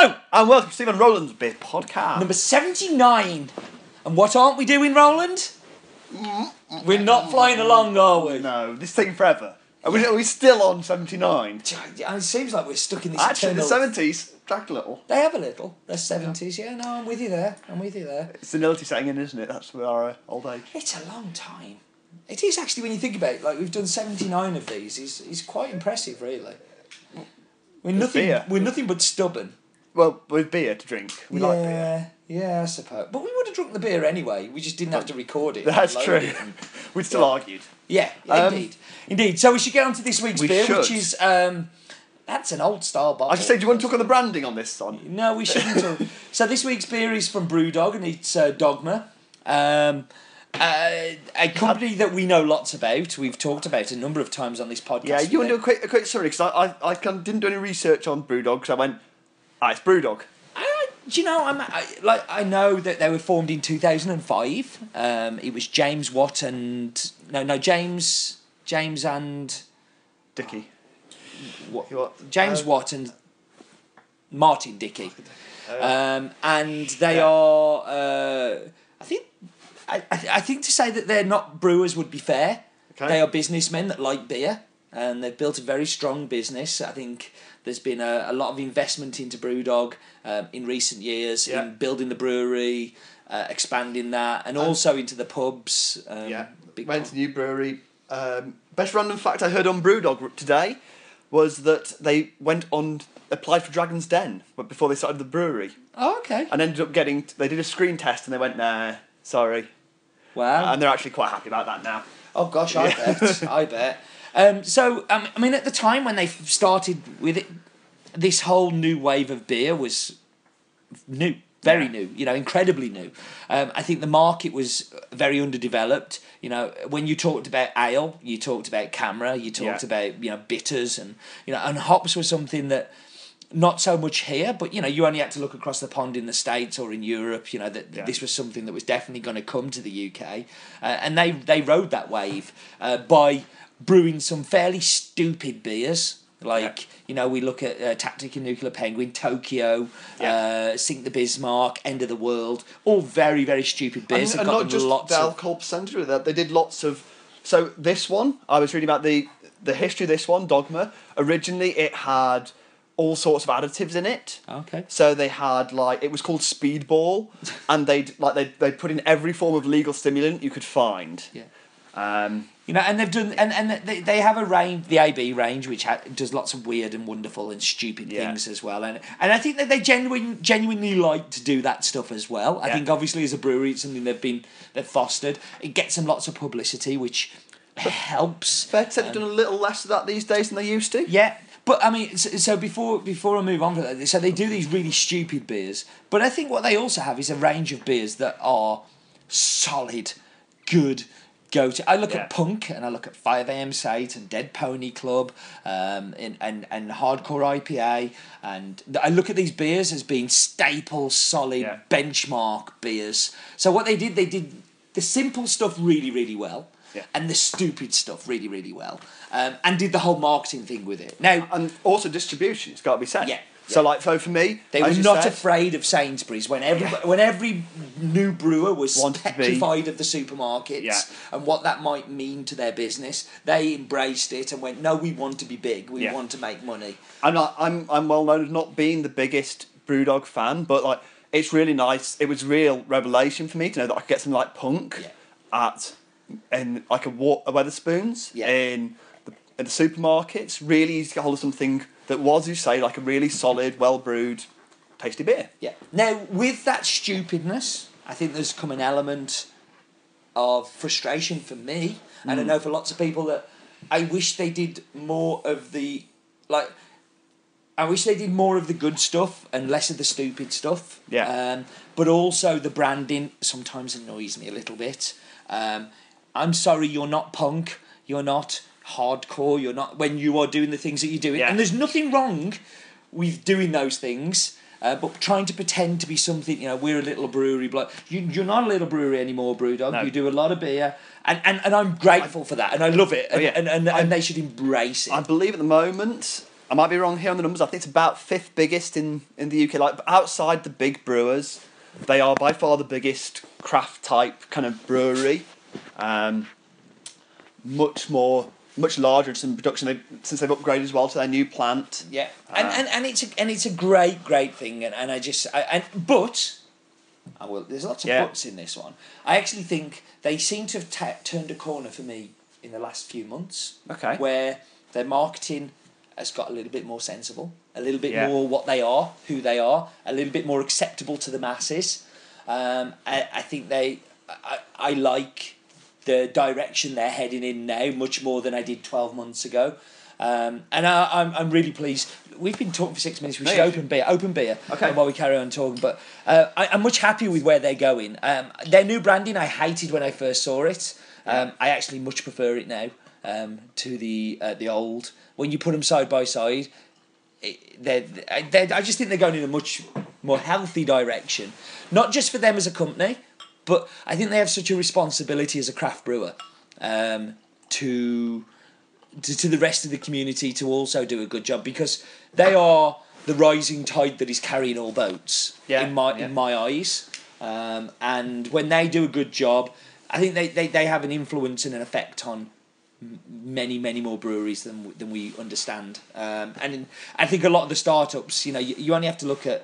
Hello, And welcome to Stephen Rowland's Beer Podcast. number 79. And what aren't we doing, Roland? We're not flying along, are we? no, this is taking forever. Are we, are we still on 79? It seems like we're stuck in this Actually, the eternal... 70s dragged a little. They have a little. They're 70s. Yeah, no, I'm with you there. I'm with you there. It's senility setting in, isn't it? That's our uh, old age. It's a long time. It is actually when you think about it. Like we've done seventy nine of these. It's, it's quite impressive, really. We're nothing. beer. We're nothing but stubborn. Well, with beer to drink. We yeah, like beer. yeah, I suppose. But we would have drunk the beer anyway. We just didn't have to record it. That's true. it and- We'd still Yeah. argued. Yeah, Um, indeed, indeed. So we should get on to this week's We beer, which is um, that's an old style bottle. I just say, do you want to talk on the branding on this one? No, we shouldn't. have. so this week's beer is from BrewDog and it's uh, Dogma. Um, uh, a company that we know lots about. We've talked about a number of times on this podcast. Yeah, you want to do a quick, a quick summary? Because I, I, I didn't do any research on Brewdog, because I went, ah, it's Brewdog. I, do you know? I'm I, like I know that they were formed in two thousand and five. Um, it was James Watt and no, no James James and Dicky. what, What? James Uh, Watt and Martin Dickey. Um, and they Yeah. are, uh, I think, I, I, I think to say that they're not brewers would be fair. Okay. They are businessmen that like beer, and they've built a very strong business. I think there's been a, a lot of investment into BrewDog um, in recent years Yeah. in building the brewery, uh, expanding that, and also into the pubs. Um, Yeah, big went to new brewery. Um, best random fact I heard on Brewdog today was that they went on applied for Dragon's Den before they started the brewery Oh, okay. and ended up getting. They did a screen test and they went, nah, sorry, Wow. and they're actually quite happy about that now. Oh gosh, I Yeah. bet. I bet. Um, so, um, I mean, at the time when they started with it, this whole new wave of beer was new, very Yeah. new. You know, incredibly new. Um, I think the market was very underdeveloped. You know, when you talked about ale, you talked about CAMRA, you talked Yeah. about you know bitters, and you know, and hops were something that not so much here, but you know, you only had to look across the pond in the States or in Europe, you know, that Yeah. this was something that was definitely going to come to the UK. Uh, and they, they rode that wave uh, by brewing some fairly stupid beers. Like, Yeah. you know, we look at uh, Tactical Nuclear Penguin, Tokyo, Yeah. uh, Sink the Bismarck, End of the World, all very, very stupid beers. and got not just lots the of, alcohol percentage with that. They did lots of. So this one, I was reading about the the history of this one, Dogma. Originally, it had all sorts of additives in it. Okay. So they had like it was called Speedball, and they'd like they they put in every form of legal stimulant you could find. Yeah. Um, You know, and they've done, and, and they, they have a range, the AB range, which ha- does lots of weird and wonderful and stupid Yeah. things as well. And and I think that they genuine, genuinely like to do that stuff as well. I Yeah. think obviously as a brewery, it's something they've been they've fostered. It gets them lots of publicity, which helps. fair to say they've done a little less of that these days than they used to. Yeah, but I mean, so, so before before I move on from that, so they do these really stupid beers, but I think what they also have is a range of beers that are solid, good. Go to. I look Yeah. at punk and I look at Five AM Saint and Dead Pony Club, um, and, and and hardcore IPA, and I look at these beers as being staple, solid, Yeah. benchmark beers. So what they did, they did the simple stuff really, really well, Yeah. and the stupid stuff really, really well, um, and did the whole marketing thing with it. Now, And also distribution, it's got to be said. Yeah, So like, so for me, they were not said, afraid of Sainsbury's when every Yeah. when every new brewer was petrified of the supermarkets Yeah. and what that might mean to their business. They embraced it and went, "No, we want to be big. We Yeah. want to make money." I'm not. I'm. I'm well known as not being the biggest BrewDog fan, but like, it's really nice. It was real revelation for me to know that I could get something like Punk at in like a, wa- a Wetherspoons Yeah. in the in the supermarkets. Really easy to get hold of something that was, you say, like a really solid, well brewed, tasty beer. Yeah. Now, with that stupidness, I think there's come an element of frustration for me, and I Mm. know for lots of people that I wish they did more of the like. I wish they did more of the good stuff and less of the stupid stuff. Yeah. Um, but also the branding sometimes annoys me a little bit. Um, I'm sorry, you're not punk. You're not hardcore. You're not when you are doing the things that you're doing. Yeah. And there's nothing wrong with doing those things. Uh, but trying to pretend to be something, you know, we're a little brewery, but you, you're not a little brewery anymore, Brewdog. No. You do a lot of beer, and, and, and I'm grateful for that, and I love it, and, Oh, yeah. and, and, I- and they should embrace it. I believe at the moment I might be wrong here on the numbers. I think it's about fifth biggest in, in the UK. Like outside the big brewers, they are by far the biggest craft type kind of brewery. Um, much more, much larger in production they, since they've upgraded as well to their new plant. Yeah, and, Uh, and, and it's a, and it's a great great thing, and, and I just I, and but I will. There's lots of Yeah. buts in this one. I actually think they seem to have ta turned a corner for me in the last few months. Okay. where their marketing has got a little bit more sensible, a little bit Yeah. more what they are, who they are, a little bit more acceptable to the masses. Um, I, I think they, I, I like the direction they're heading in now much more than I did 12 months ago. Um, and I, I'm, I'm really pleased. We've been talking for six minutes. We should open beer. Open beer. Okay. While we carry on talking, but uh, I, I'm much happy with where they're going. Um, their new branding, I hated when I first saw it. Um, I actually much prefer it now um, to the uh, the old. When you put them side by side, they're, they're, I just think they're going in a much more healthy direction. Not just for them as a company, but I think they have such a responsibility as a craft brewer um, to, to to the rest of the community to also do a good job because they are the rising tide that is carrying all boats. Yeah, in my yeah. in my eyes, um, and when they do a good job, I think they, they, they have an influence and an effect on many many more breweries than than we understand. Um, and in, I think a lot of the startups, you know, you, you only have to look at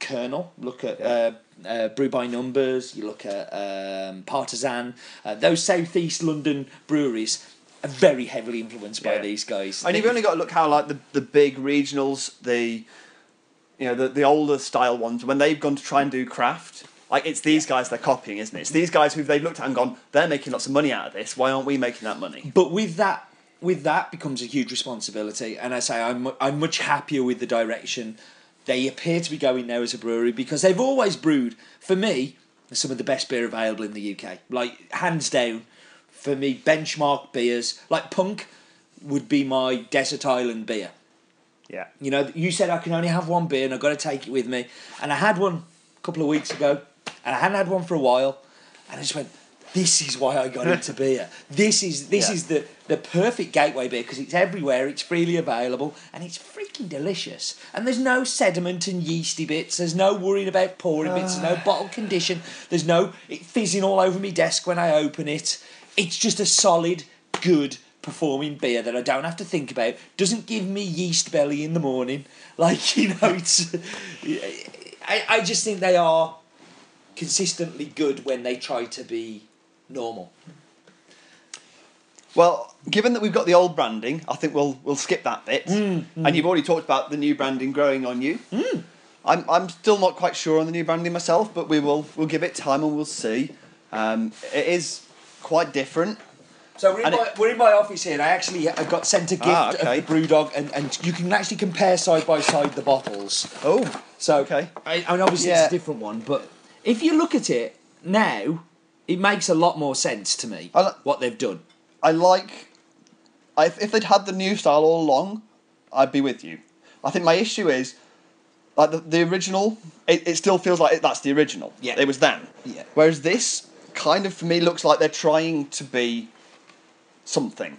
Kernel, look at uh, uh, Brew by Numbers, you look at um, Partisan, uh, those southeast London breweries are very heavily influenced by Yeah. these guys. And you've only got to look how like the, the big regionals, the you know the, the older style ones, when they've gone to try and do craft, like it's these guys they're copying, isn't it? It's these guys who they've looked at and gone, they're making lots of money out of this. Why aren't we making that money? But with that, with that becomes a huge responsibility, and I say I'm I'm much happier with the direction they appear to be going now as a brewery because they've always brewed for me some of the best beer available in the UK, like hands down. For me, benchmark beers like Punk would be my desert island beer. Yeah. You know, you said I can only have one beer and I've got to take it with me. And I had one a couple of weeks ago and I hadn't had one for a while. And I just went, this is why I got into beer. This is this Yeah. is the, the perfect gateway beer because it's everywhere, it's freely available, and it's freaking delicious. And there's no sediment and yeasty bits. There's no worrying about pouring bits. There's no ah. bottle condition. There's no it fizzing all over my desk when I open it. It's just a solid, good performing beer that I don't have to think about. Doesn't give me yeast belly in the morning. Like you know, it's. I I just think they are consistently good when they try to be normal. Well, given that we've got the old branding, I think we'll we'll skip that bit. And you've already talked about the new branding growing on you. I'm I'm still not quite sure on the new branding myself, but we will we'll give it time and we'll see. Um, it is quite different. So we're in, my, we're in my office here, and I actually I got sent a gift Ah, okay. of the BrewDog, and, and you can actually compare side by side the bottles. Oh, So Okay. I, I mean, obviously Yeah. it's a different one, but if you look at it now, it makes a lot more sense to me I li- what they've done. I like. I, if they'd had the new style all along, I'd be with you. I think my issue is, like the, the original, it, it still feels like it, that's the original. Yeah. It was them. Yeah. Whereas this kind of for me looks like they're trying to be something.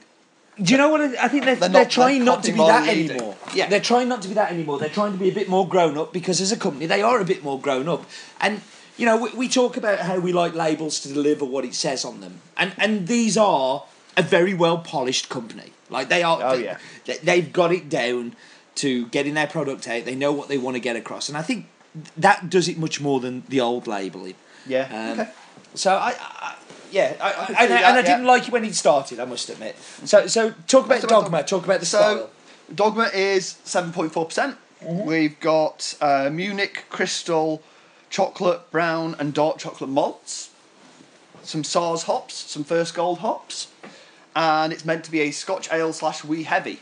Do you know what? I I think they're, They're they're, not- trying they're not to be that leading. anymore. Yeah. They're trying not to be that anymore. They're trying to be a bit more grown up because as a company, they are a bit more grown up. And, you know, we, we talk about how we like labels to deliver what it says on them. And, and these are a very well polished company. Like, they are. Oh, they, yeah. they- They've got it down to getting their product out. They know what they want to get across. And I think that does it much more than the old labeling. Yeah. Um, okay. So I, I yeah, I, I, and, I, that, and I yeah. didn't like it when it started. I must admit. So so talk about about dogma. Talk about the So, style. Dogma is 7.4%. Mm-hmm. We've got uh, Munich, Crystal, chocolate, brown, and dark chocolate malts. Some Saaz hops, some First Gold hops. And it's meant to be a Scotch ale slash wee heavy.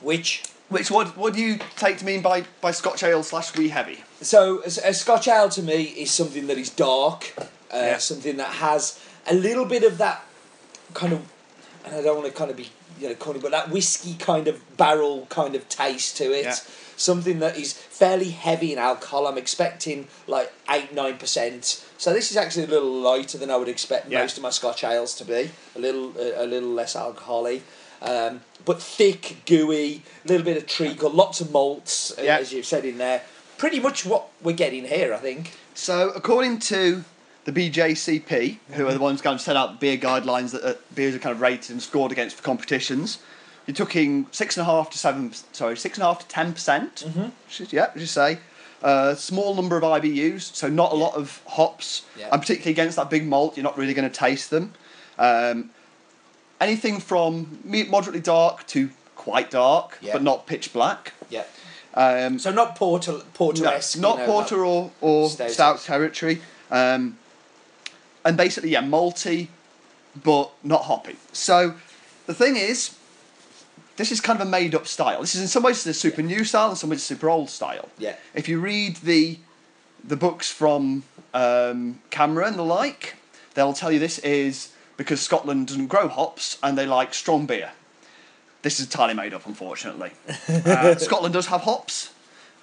Which Which, what, what do you take to mean by, by Scotch ale slash wee heavy? so a, a Scotch ale to me is something that is dark, uh, Yeah. something that has a little bit of that kind of, and I don't want to kind of be you know corny, but that whiskey kind of barrel kind of taste to it. Yeah. Something that is fairly heavy in alcohol. I'm expecting like eight nine percent. So this is actually a little lighter than I would expect Yeah. most of my Scotch ales to be. A little uh, a little less alcoholy. Um, but thick, gooey, a little bit of treacle, lots of malts, uh, Yeah. as you've said in there. Pretty much what we're getting here, I think. So, according to the BJCP, who are the ones kind of set out beer guidelines that uh, beers are kind of rated and scored against for competitions, you're talking six and a half to seven. Sorry, six and a half to ten percent. Mm-hmm. Yeah, as you say. Uh, small number of IBUs, so not a lot of hops, Yeah. and particularly against that big malt, you're not really going to taste them. Um, anything from moderately dark to quite dark, Yeah. but not pitch black. Yeah. Um, So not porter, porter-esque. no, not you know, porter or, or Stout. stout, territory. Um, and basically, yeah, malty, but not hoppy. So the thing is, this is kind of a made up style. This is in some ways a super new style, in some ways a super old style. Yeah. If you read the the books from um, CAMRA and the like, they'll tell you this is because Scotland doesn't grow hops and they like strong beer. This is entirely made up, unfortunately. Uh, Scotland does have hops,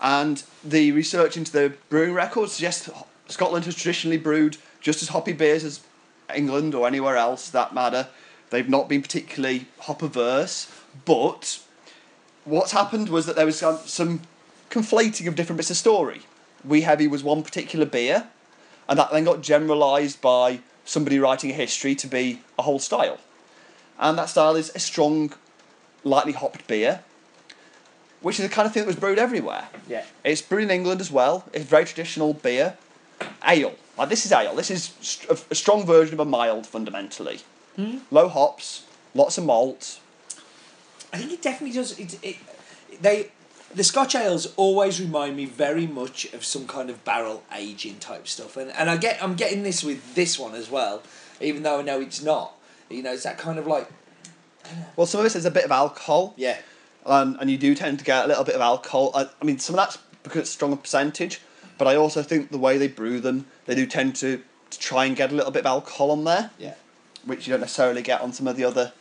and the research into the brewing records suggests Scotland has traditionally brewed just as hoppy beers as England or anywhere else that matter. They've not been particularly hop averse, but what's happened was that there was some, some conflating of different bits of story. Wee Heavy was one particular beer, and that then got generalised by somebody writing a history to be a whole style. And that style is a strong, lightly hopped beer, which is the kind of thing that was brewed everywhere. Yeah. It's brewed in England as well. It's very traditional beer. Ale. Like this is ale. This is st- a, a strong version of a mild fundamentally. Hmm? Low hops, lots of malt. I think it definitely does. It, it, they, the Scotch ales always remind me very much of some kind of barrel aging type stuff, and and I get I'm getting this with this one as well, even though I know it's not. You know, it's that kind of like Well, some of this is a bit of alcohol. yeah, and, and you do tend to get a little bit of alcohol. I, I mean, some of that's because it's stronger percentage, but I also think the way they brew them, they do tend to, to try and get a little bit of alcohol on there, yeah. which you don't necessarily get on some of the other.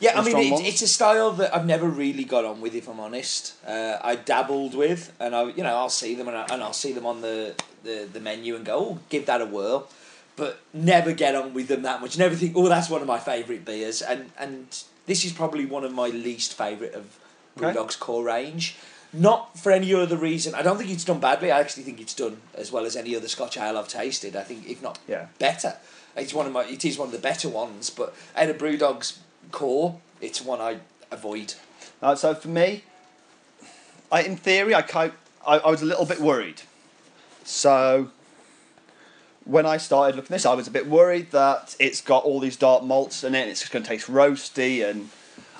Yeah, I mean, it, it's a style that I've never really got on with, if I'm honest. Uh, I dabbled with, and I, you know, I'll see them and, I, and I'll see them on the, the, the menu and go, oh, give that a whirl, but never get on with them that much. Never think, oh, that's one of my favourite beers, and and this is probably one of my least favourite of Okay. Brewdog's core range. Not for any other reason. I don't think it's done badly. I actually think it's done as well as any other Scotch ale I've tasted. I think, if not Yeah. better. It's one of my. It is one of the better ones, but out of Brewdog's core, it's one I avoid. Uh, so for me, I in theory, I, kind I I was a little bit worried. So when I started looking at this, I was a bit worried that it's got all these dark malts in it, and it's just going to taste roasty, and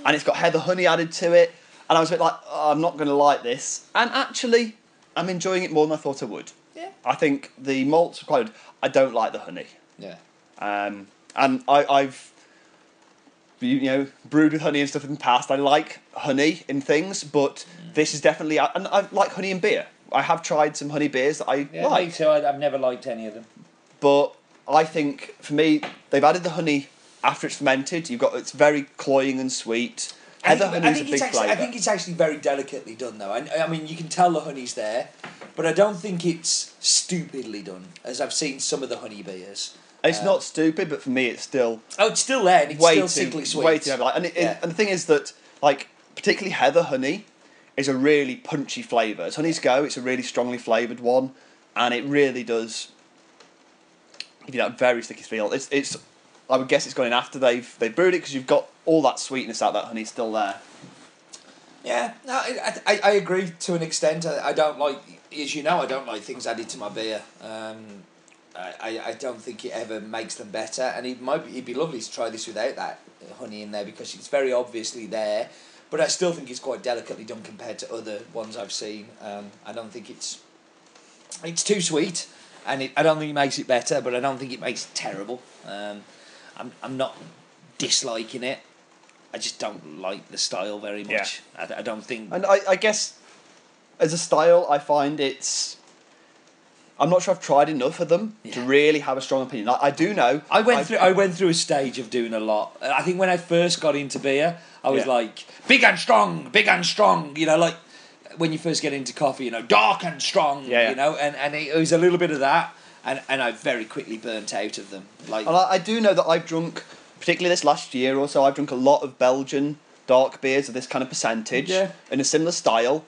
and it's got heather honey added to it, and I was a bit like, oh, I'm not going to like this. And actually, I'm enjoying it more than I thought I would. Yeah. I think the malts are quite good. I don't like the honey. Yeah. Um, and I, I've you, know brewed with honey and stuff in the past. I like honey in things, but this is definitely and I like honey in beer. I have tried some honey beers that I Yeah, like, me too. I, I've never liked any of them. but I think for me they've added the honey after it's fermented. You've got it's very cloying and sweet. I think, I think big it's actually, I think it's actually very delicately done, though. I, I mean, you can tell the honey's there, but I don't think it's stupidly done, as I've seen some of the honey beers. It's Uh, not stupid, but for me it's still Oh, it's still there, and it's way still sickly sweet. way too. Like, and, it, Yeah. and the thing is that like particularly heather honey is a really punchy flavour. As honeys go, it's a really strongly flavoured one, and it really does give you that very sticky feel. It's it's I would guess it's gone in after they've they've brewed it because you've got all that sweetness out that honey still there. Yeah, no, I, I, I agree to an extent. I, I don't like, as you know, I don't like things added to my beer. Um, I, I, I don't think it ever makes them better, and it might be, it'd be lovely to try this without that honey in there because it's very obviously there. But I still think it's quite delicately done compared to other ones I've seen. Um, I don't think it's it's too sweet, and it, I don't think it makes it better, but I don't think it makes it terrible. Um, I'm I'm not disliking it. I just don't like the style very Yeah. much. I, I don't think. And I, I guess as a style, I find it's. I'm not sure I've tried enough of them to really have a strong opinion. I, I do know. I went I- through. I went through a stage of doing a lot. I think when I first got into beer, I was Yeah. like big and strong, big and strong. You know, like when you first get into coffee, you know, dark and strong. Yeah, yeah. You know, and and it was a little bit of that, and and I very quickly burnt out of them. Like And I, I do know that I've drunk, particularly this last year or so, I've drunk a lot of Belgian dark beers of this kind of percentage Yeah. in a similar style,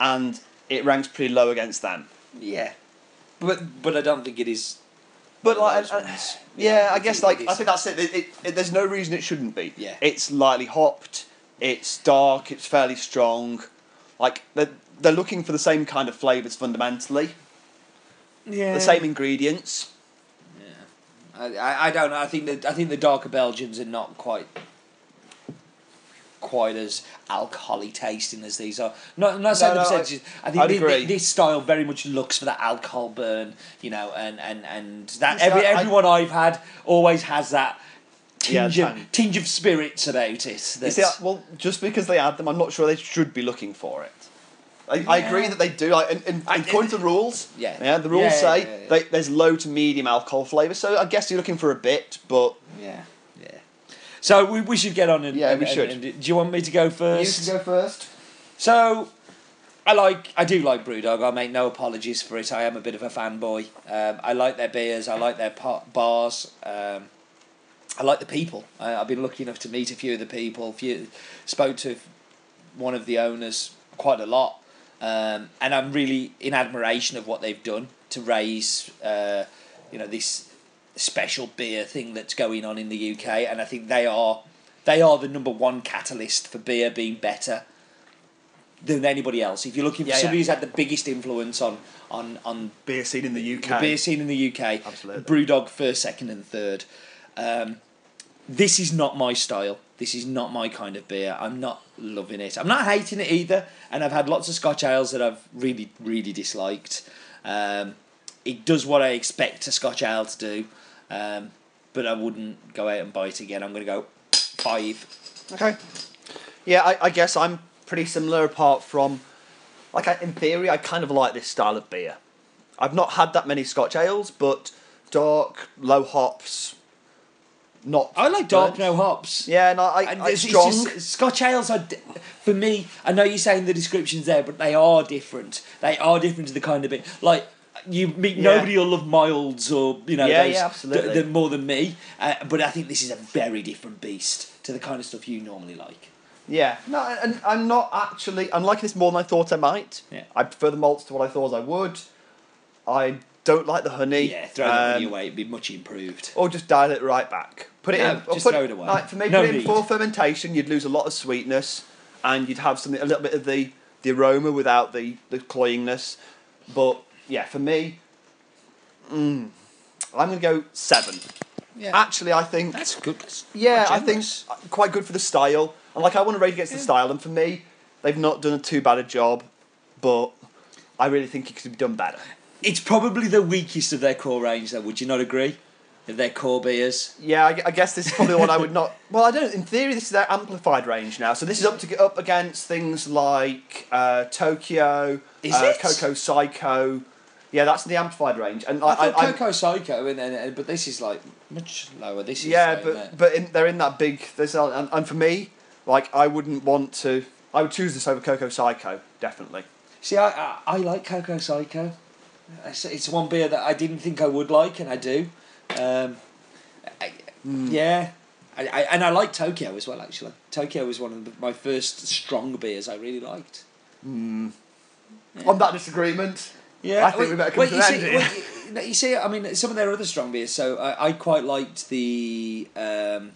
and it ranks pretty low against them. Yeah, but but I don't think it is. But like, I- those yeah, I I guess like I think that's it. It, it, it. There's no reason it shouldn't be. Yeah. It's lightly hopped. It's dark. It's fairly strong. Like they're they're looking for the same kind of flavors fundamentally. Yeah, The same ingredients. I, I, I don't know. I think that I think the darker Belgians are not quite quite as alcoholy tasting as these are. Not not saying No, the no, I- percentages. I, think I'd thi- thi- agree. this style very much looks for that alcohol burn, you know, and and and that every I- I- everyone I've had always has that Yeah, tinge of tinge of spirits about it. You That's, see, well, just because they add them, I'm not sure they should be looking for it. I, I agree that they do. Like, in, in, I- according to the rules, Yeah. yeah, the rules Yeah, say yeah, yeah, yeah. They, there's low to medium alcohol flavour. So I guess you're looking for a bit, but yeah, yeah. So we, we should get on and Yeah, and- we and- should. and- do you want me to go first? go first. So, I like, I do like BrewDog. I make no apologies for it. I am a bit of a fanboy. Um, I like their beers. I like their pa- bars. Um, I like the people. I, I've been lucky enough to meet a few of the people. Few spoke to one of the owners quite a lot, um, and I'm really in admiration of what they've done to raise, uh, you know, this special beer thing that's going on in the UK. And I think they are, they are the number one catalyst for beer being better than anybody else. If you're looking for Yeah, somebody yeah. who's had the biggest influence on on on Beer scene in the UK. the beer scene in the UK, Absolutely. BrewDog first, second, and third. Um, this is not my style. This is not my kind of beer. I'm not loving it. I'm not hating it either. And I've had lots of Scotch ales that I've really, really disliked. Um, it does what I expect a Scotch ale to do, um, but I wouldn't go out and buy it again. I'm going to go five. Okay. Yeah, I, I guess I'm pretty similar. Apart from, like, I, in theory, I kind of like this style of beer. I've not had that many Scotch ales, but dark, low hops, not. I like dark, no hops. Yeah, and I, I, And I it's, it's strong. just, Scotch ales are, di- for me. I know you're saying the description's there, but they are different. They are different to the kind of bit like you meet. Yeah. Nobody will love milds or you know Yeah, those yeah, absolutely. th- th- more than me. Uh, but I think this is a very different beast to the kind of stuff you normally like. Yeah, no, and I'm not actually. I'm liking this more than I thought I might. Yeah. I prefer the malts to what I thought I would. I don't like the honey. Yeah, throw that money um, away. It'd be much improved. Or just dial it right back. Put it No, in. or just put throw it away. Like, for me, No put it in need. full fermentation. You'd lose a lot of sweetness, and you'd have something a little bit of the the aroma without the the cloyingness. But yeah, for me, mm, I'm gonna go seven. Yeah, Actually, I think that's good. That's yeah, I think generous. quite good for the style. And like I want to rate against the style, and for me, they've not done a too bad a job, but I really think it could be done better. It's probably the weakest of their core range. Though, would you not agree? Of their core beers. Yeah, I, I guess this is probably one I would not. Well, I don't. In theory, this is their amplified range now. So this is up to get up against things like uh, Tokyo, Is uh, it? Cocoa Psycho. Yeah, that's the amplified range, and I I, thought I, Cocoa Psycho, and, and but this is like much lower. This is yeah, but uh, but in, they're in that big. There's and, and for me, like I wouldn't want to. I would choose this over Cocoa Psycho, definitely. See, I, I, I like Cocoa Psycho. It's, it's one beer that I didn't think I would like, and I do. Um, I, Yeah, I, I, and I like Tokyo as well. Actually, Tokyo was one of the, my first strong beers I really liked. On that disagreement, Yeah, I think we better come to you an see, end here. well, you, you see, I mean, some of their other strong beers. So I, I quite liked the. Um,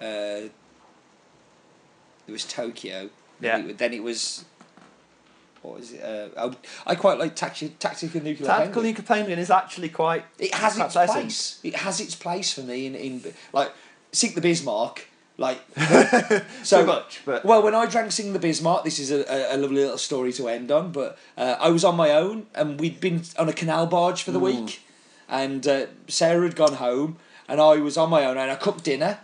uh, there was Tokyo. Yeah. It, then it was. What was it? Uh, I, I quite like Tacti- Tactical Nuclear Tactical. Nuclear Penguin is actually quite. It has its pleasant. place. It has its place for me in, in like Sink the Bismarck. Like So much, but well, when I drank Sink the Bismarck, this is a, a, a lovely little story to end on. But uh, I was on my own, and we'd been on a canal barge for the week, and uh, Sarah had gone home, and I was on my own, and I cooked dinner,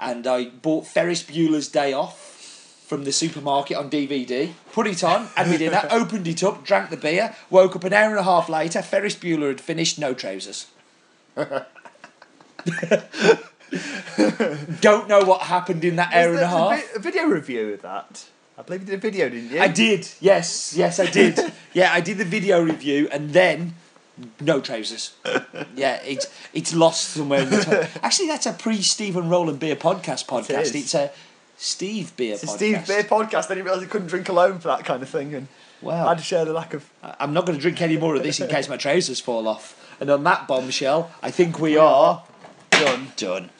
and I bought Ferris Bueller's Day Off from the supermarket on DVD, put it on, had my dinner, opened it up, drank the beer, woke up an hour and a half later. Ferris Bueller had finished, no trousers. Don't know what happened in that hour and a half. a video review of that. I believe you did a video, didn't you? I did. Yes, yes, I did. yeah, I did the video review, and then no trousers. yeah, it's it's lost somewhere. In the time. Actually, that's a pre Stephen Rowland Beer podcast podcast. It's a Steve Beer It's podcast. Steve Beer podcast. Then he realised he couldn't drink alone for that kind of thing, and Wow. I had to share the lack of. I'm not going to drink any more of this in case my trousers fall off. And on that bombshell, I think we are Done. done.